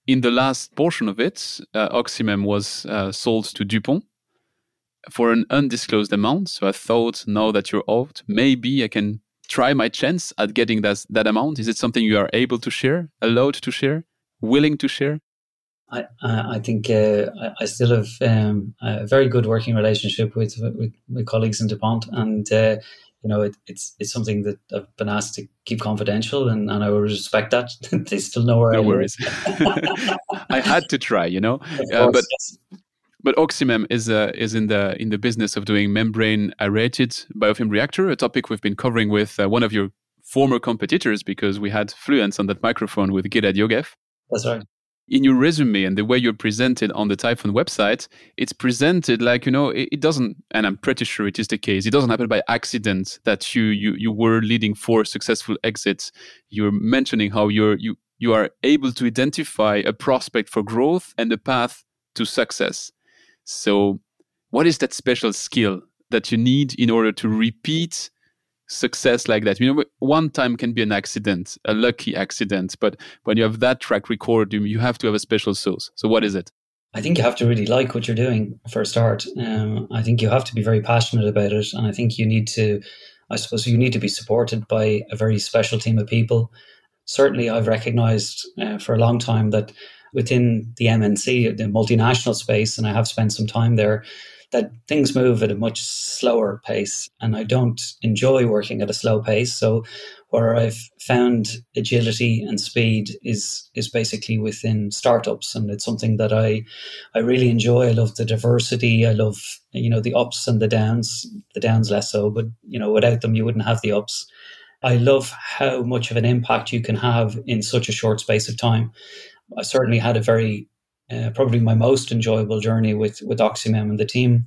in the last portion of it, uh, Oxymem was uh, sold to DuPont for an undisclosed amount. So I thought, now that you're out, maybe I can try my chance at getting that, that amount. Is it something you are able to share, allowed to share, willing to share? I, I think uh, I still have um, a very good working relationship with, with, with colleagues in DuPont, and uh, you know, it, it's it's something that I've been asked to keep confidential, and, and I will respect that. [LAUGHS] they still know where no I worries. [LAUGHS] I had to try, you know, uh, but yes. but Oxymem is uh, is in the in the business of doing membrane aerated biofilm reactor, a topic we've been covering with uh, one of your former competitors because we had Fluence on that microphone with Gilad Yogev. That's right in your resume and the way you're presented on the Typhon website, it's presented like you know it, it, doesn't, and I'm pretty sure it is the case. It doesn't happen by accident that you you you were leading four successful exits. You're mentioning how you're you you are able to identify a prospect for growth and a path to success. So, what is that special skill that you need in order to repeat success like that. You know, one time can be an accident, a lucky accident, but when you have that track record, you have to have a special sauce. So, what is it? I think you have to really like what you're doing for a start. Um, I think you have to be very passionate about it, and I think you need to, I suppose, you need to be supported by a very special team of people. Certainly, I've recognized uh, for a long time that within the MNC, the multinational space, and I have spent some time there that things move at a much slower pace and I don't enjoy working at a slow pace. So where I've found agility and speed is is basically within startups and it's something that I I really enjoy. I love the diversity. I love you know the ups and the downs, the downs less so, but you know without them you wouldn't have the ups. I love how much of an impact you can have in such a short space of time. I certainly had a very uh, probably my most enjoyable journey with with Oxymem and the team,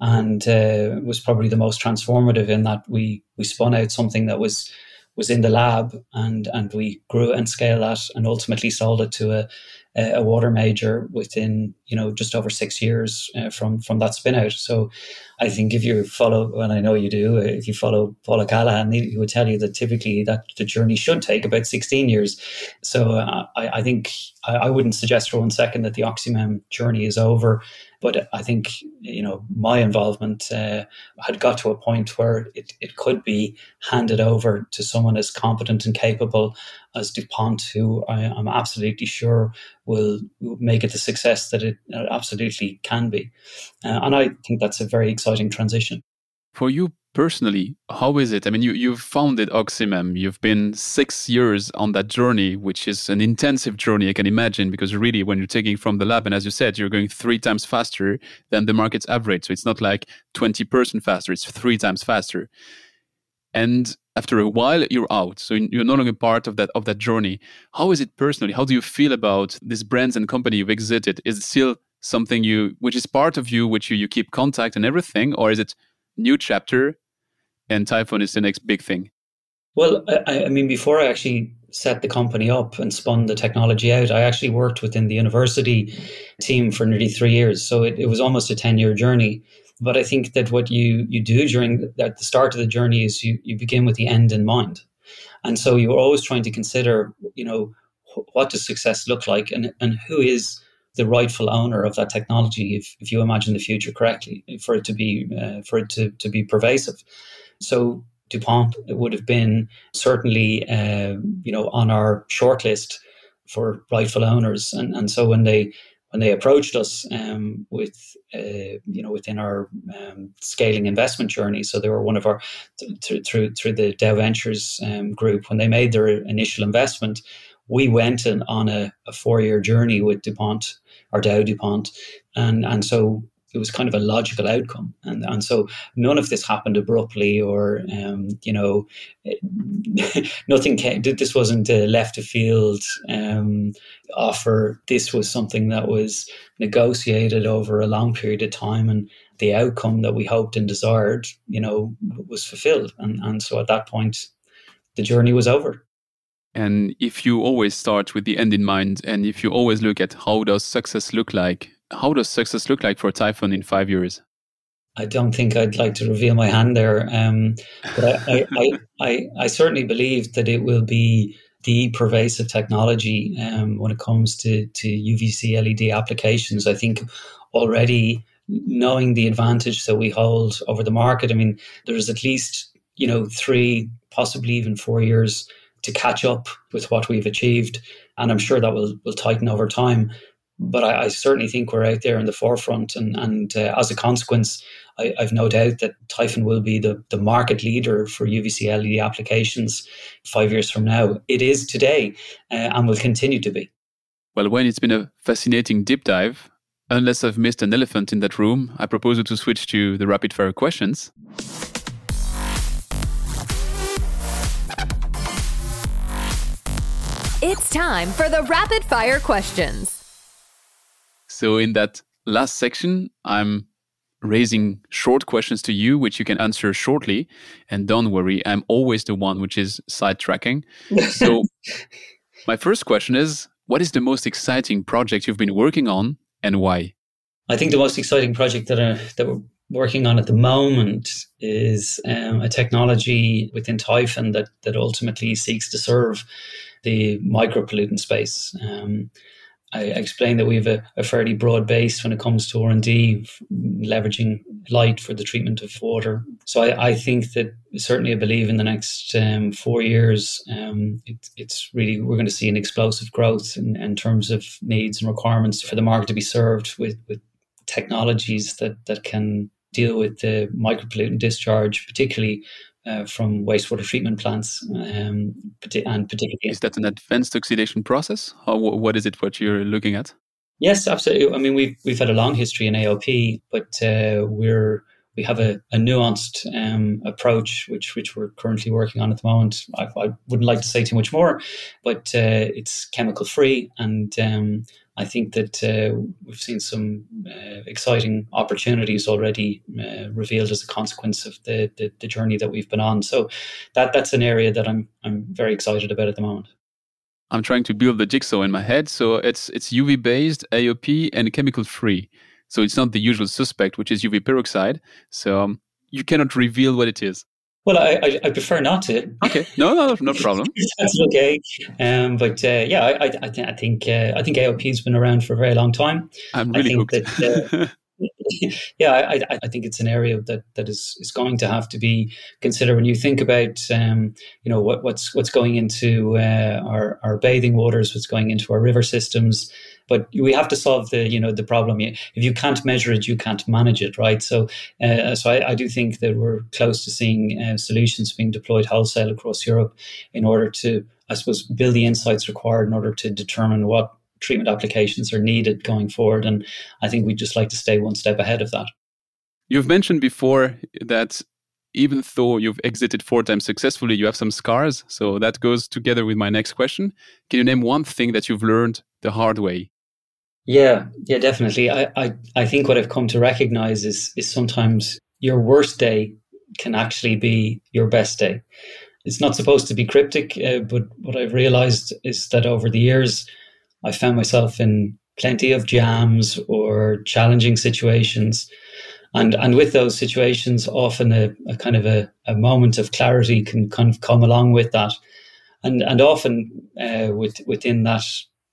and uh, was probably the most transformative in that we we spun out something that was was in the lab and and we grew and scaled that and ultimately sold it to a a water major within you know just over six years uh, from from that spin out. So I think if you follow, and I know you do, uh, if you follow Paul Callahan, he, he would tell you that typically that the journey should take about 16 years. So uh, I, I, think I, I, wouldn't suggest for one second that the Oxymem journey is over. But I think you know my involvement uh, had got to a point where it, it could be handed over to someone as competent and capable as DuPont, who I, am absolutely sure will, make it the success that it absolutely can be. Uh, and I think that's a very exciting transition. For you personally, how is it? I mean, you, you've founded Oxymem. You've been six years on that journey, which is an intensive journey, I can imagine, because really, when you're taking from the lab, and as you said, you're going three times faster than the market's average. So it's not like 20% faster, it's three times faster. And after a while, you're out. So you're no longer part of that of that journey. How is it personally? How do you feel about these brands and company you've exited? Is it still something you, which is part of you, which you, you keep contact and everything, or is it new chapter and Typhon is the next big thing? Well, I, I, mean, before I actually set the company up and spun the technology out, I actually worked within the university team for nearly three years. So it, it was almost a 10 year journey. But I think that what you, you do during at the start of the journey is you, you begin with the end in mind. And so you're always trying to consider, you know, what does success look like and, and who is the rightful owner of that technology if, if you imagine the future correctly for it to be uh, for it to, to be pervasive. So dupont would have been certainly uh, you know on our shortlist for rightful owners. And and so when they when they approached us um, with uh, you know within our um, scaling investment journey so they were one of our th- through through the Dow Ventures um, group when they made their initial investment we went in, on a, a four year journey with DuPont or Dow DuPont. And, and so it was kind of a logical outcome. And, and so none of this happened abruptly or, um, you know, [LAUGHS] nothing came, this wasn't a left of field um, offer. This was something that was negotiated over a long period of time. And the outcome that we hoped and desired, you know, was fulfilled. And, and so at that point, the journey was over. And if you always start with the end in mind, and if you always look at how does success look like, how does success look like for Typhon in five years? I don't think I'd like to reveal my hand there, um, but I, I, [LAUGHS] I, I, certainly believe that it will be the pervasive technology um, when it comes to, to UVC LED applications. I think already knowing the advantage that we hold over the market, I mean, there's at least you know three, possibly even four years to catch up with what we've achieved. And I'm sure that will, will tighten over time. But I, I certainly think we're out there in the forefront. And, and uh, as a consequence, I, have no doubt that Typhon will be the, the market leader for UVC LED applications five years from now. It is today uh, and will continue to be. Well, Wayne, it's been a fascinating deep dive. Unless I've missed an elephant in that room, I propose to switch to the rapid fire questions. It's time for the rapid fire questions. So, in that last section, I'm raising short questions to you, which you can answer shortly. And don't worry, I'm always the one which is sidetracking. [LAUGHS] So, my first question is What is the most exciting project you've been working on and why? I think the most exciting project that, uh, that we're working on at the moment is um, a technology within Typhon that, that ultimately seeks to serve the micropollutant space. Um, I explained that we have a, a, fairly broad base when it comes to R&D, leveraging light for the treatment of water. So I, I think that certainly I believe in the next um, four years, um, it, it's really, we're going to see an explosive growth in, in, terms of needs and requirements for the market to be served with, with technologies that, that can deal with the micropollutant discharge, particularly uh, from wastewater treatment plants, um, and particularly is that an advanced oxidation process? or what is it? What you're looking at? Yes, absolutely. I mean, we've we've had a long history in AOP, but uh, we're we have a, a nuanced um, approach, which which we're currently working on at the moment. I, I wouldn't like to say too much more, but uh, it's chemical free, and um, I think that uh, we've seen some uh, exciting opportunities already uh, revealed as a consequence of the, the, the journey that we've been on. So that that's an area that I'm I'm very excited about at the moment. I'm trying to build the jigsaw in my head. So it's it's UV based, AOP, and chemical free. So it's not the usual suspect, which is UV peroxide. So um, you cannot reveal what it is. Well, I, I, I, prefer not to. Okay, no, no, no problem. [LAUGHS] That's okay. Um, but uh, yeah, I, I, th- I think uh, I think AOP has been around for a very long time. I'm really I think hooked. That, uh, [LAUGHS] [LAUGHS] yeah, I, I think it's an area that, that is, is going to have to be considered when you think about um, you know what, what's what's going into uh, our, our bathing waters, what's going into our river systems. But we have to solve the you know the problem. If you can't measure it, you can't manage it, right? So uh, so I, I, do think that we're close to seeing uh, solutions being deployed wholesale across Europe in order to I suppose build the insights required in order to determine what treatment applications are needed going forward. And I think we'd just like to stay one step ahead of that. You've mentioned before that even though you've exited four times successfully, you have some scars. So that goes together with my next question. Can you name one thing that you've learned the hard way? Yeah, yeah, definitely. I, I, I think what I've come to recognize is is sometimes your worst day can actually be your best day. it's not supposed to be cryptic, uh, but what I've realized is that over the years, I found myself in plenty of jams or challenging situations. And, and with those situations, often a, a kind of a, a moment of clarity can kind of come along with that. And, and often uh, with, within that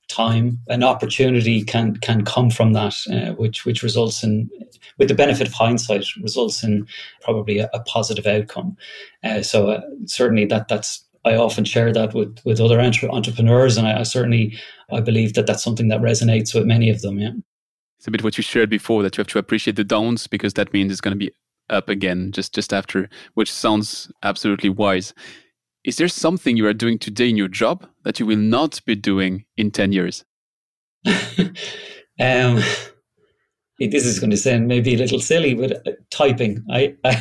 time, an opportunity can can come from that, uh, which which results in, with the benefit of hindsight, results in probably a, a positive outcome. Uh, so uh, certainly that that's I often share that with with other entre- entrepreneurs, and I, I, certainly I believe that that's something that resonates with many of them. Yeah, it's a bit what you shared before that you have to appreciate the downs because that means it's going to be up again just just after, which sounds absolutely wise. Is there something you are doing today in your job that you will not be doing in 10 years? [LAUGHS] um, this is going to sound maybe a little silly, but uh, typing. I, [LAUGHS] I,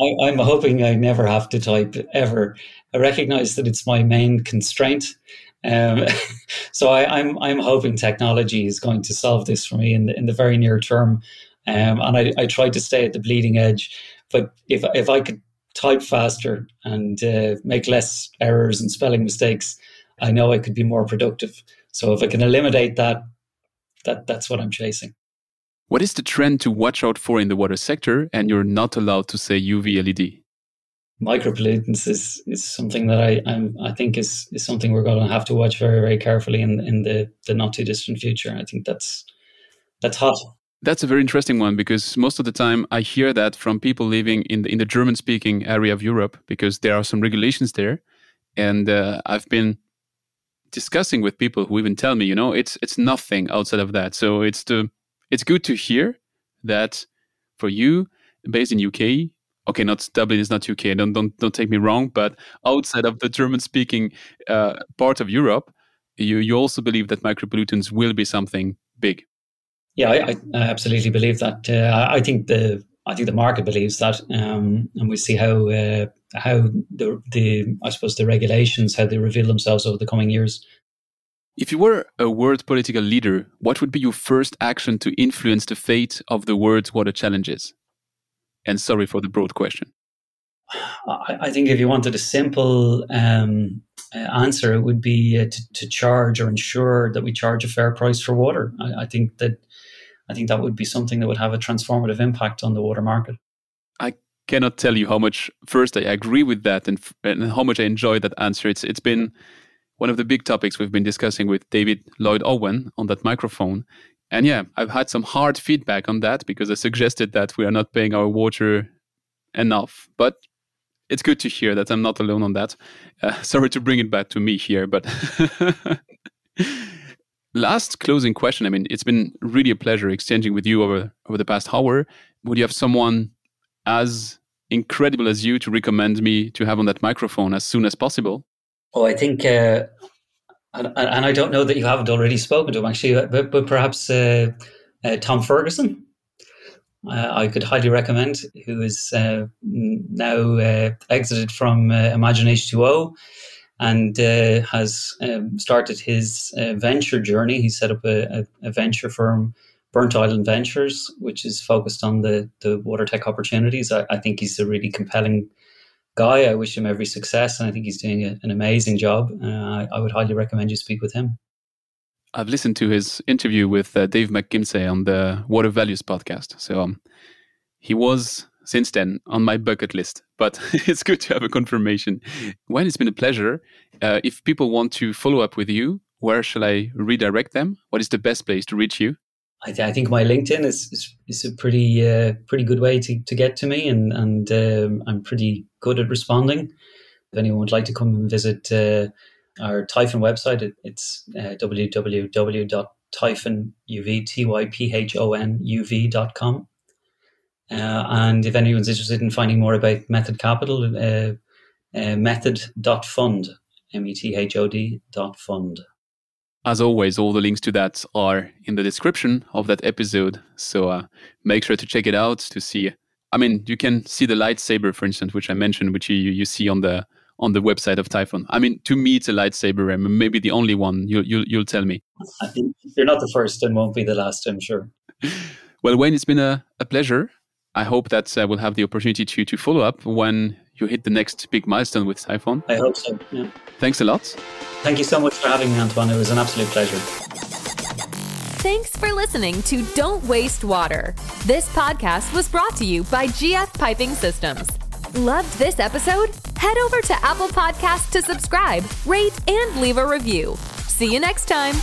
I, am hoping I never have to type ever. I recognize that it's my main constraint. Um, [LAUGHS] so I, am I'm, I'm hoping technology is going to solve this for me in the, in the very near term. Um, and I, I try to stay at the bleeding edge. But if if I could type faster and uh, make less errors and spelling mistakes, I know I could be more productive. So if I can eliminate that, that that's what I'm chasing. What is the trend to watch out for in the water sector? And you're not allowed to say UV LED. Micropollutants is, is something that I I'm, i think is, is something we're going to have to watch very very carefully in in the, the not too distant future. I think that's that's hot. That's a very interesting one because most of the time I hear that from people living in the, in the German speaking area of Europe because there are some regulations there. And uh, I've been discussing with people who even tell me, you know, it's it's nothing outside of that. So it's it's good to hear that for you based in UK, okay, not Dublin is not UK. Don't don't don't take me wrong, but outside of the German speaking uh, part of Europe, you you also believe that micropollutants will be something big. Yeah, I, I absolutely believe that. Uh, I think the I think the market believes that, um, and we see how uh, how the the I suppose the regulations how they reveal themselves over the coming years. If you were a world political leader, what would be your first action to influence the fate of the world's water challenges? And sorry for the broad question. I, I think if you wanted a simple um, uh, answer, it would be uh, to, to, charge or ensure that we charge a fair price for water. I, I think that I think that would be something that would have a transformative impact on the water market. I cannot tell you how much first I agree with that and, and how much I enjoy that answer. It's it's been one of the big topics we've been discussing with David Lloyd Owen on that microphone. And yeah, I've had some hard feedback on that because I suggested that we are not paying our water enough. But it's good to hear that I'm not alone on that. Uh, [LAUGHS] sorry to bring it back to me here, but [LAUGHS] last closing question. I mean, it's been really a pleasure exchanging with you over over the past hour. Would you have someone as incredible as you to recommend me to have on that microphone as soon as possible? Oh, I think, uh, and, and, I don't know that you haven't already spoken to him actually, uh, but, but perhaps uh, uh, Tom Ferguson. Uh, I could highly recommend, who is uh, now exited from Imagine H2O and uh, has um, started his uh, venture journey. He set up a, a, venture firm, Burnt Island Ventures, which is focused on the, the water tech opportunities. I, I, think he's a really compelling guy. I wish him every success, and I think he's doing a, an amazing job. Uh, I, I, would highly recommend you speak with him. I've listened to his interview with uh, Dave McGimpsey on the Water Values podcast. So um, he was since then on my bucket list, but [LAUGHS] it's good to have a confirmation. When it's been a pleasure. Uh, if people want to follow up with you, where shall I redirect them? What is the best place to reach you? I, th- I think my LinkedIn is, is, is a pretty uh, pretty good way to, to get to me, and and um, I'm pretty good at responding. If anyone would like to come and visit uh, our Typhon website, it, it's uh, www.typhonuv.com. Uh, and if anyone's interested in finding more about Method Capital, uh, uh, method.fund, M E T H O D dot fund. As always, all the links to that are in the description of that episode. So uh, make sure to check it out to see. I mean, you can see the lightsaber, for instance, which I mentioned, which you, you see on the on the website of Typhon. I mean, to me, it's a lightsaber, and maybe the only one. You, you, you'll tell me. I think you're not the first and won't be the last, I'm sure. [LAUGHS] well, Wayne, it's been a, a pleasure. I hope that uh, we'll have the opportunity to to follow up when you hit the next big milestone with Typhon. I hope so. Yeah. Thanks a lot. Thank you so much for having me, Antoine. It was an absolute pleasure. Thanks for listening to Don't Waste Water. This podcast was brought to you by GF Piping Systems. Loved this episode? Head over to Apple Podcasts to subscribe, rate, and leave a review. See you next time.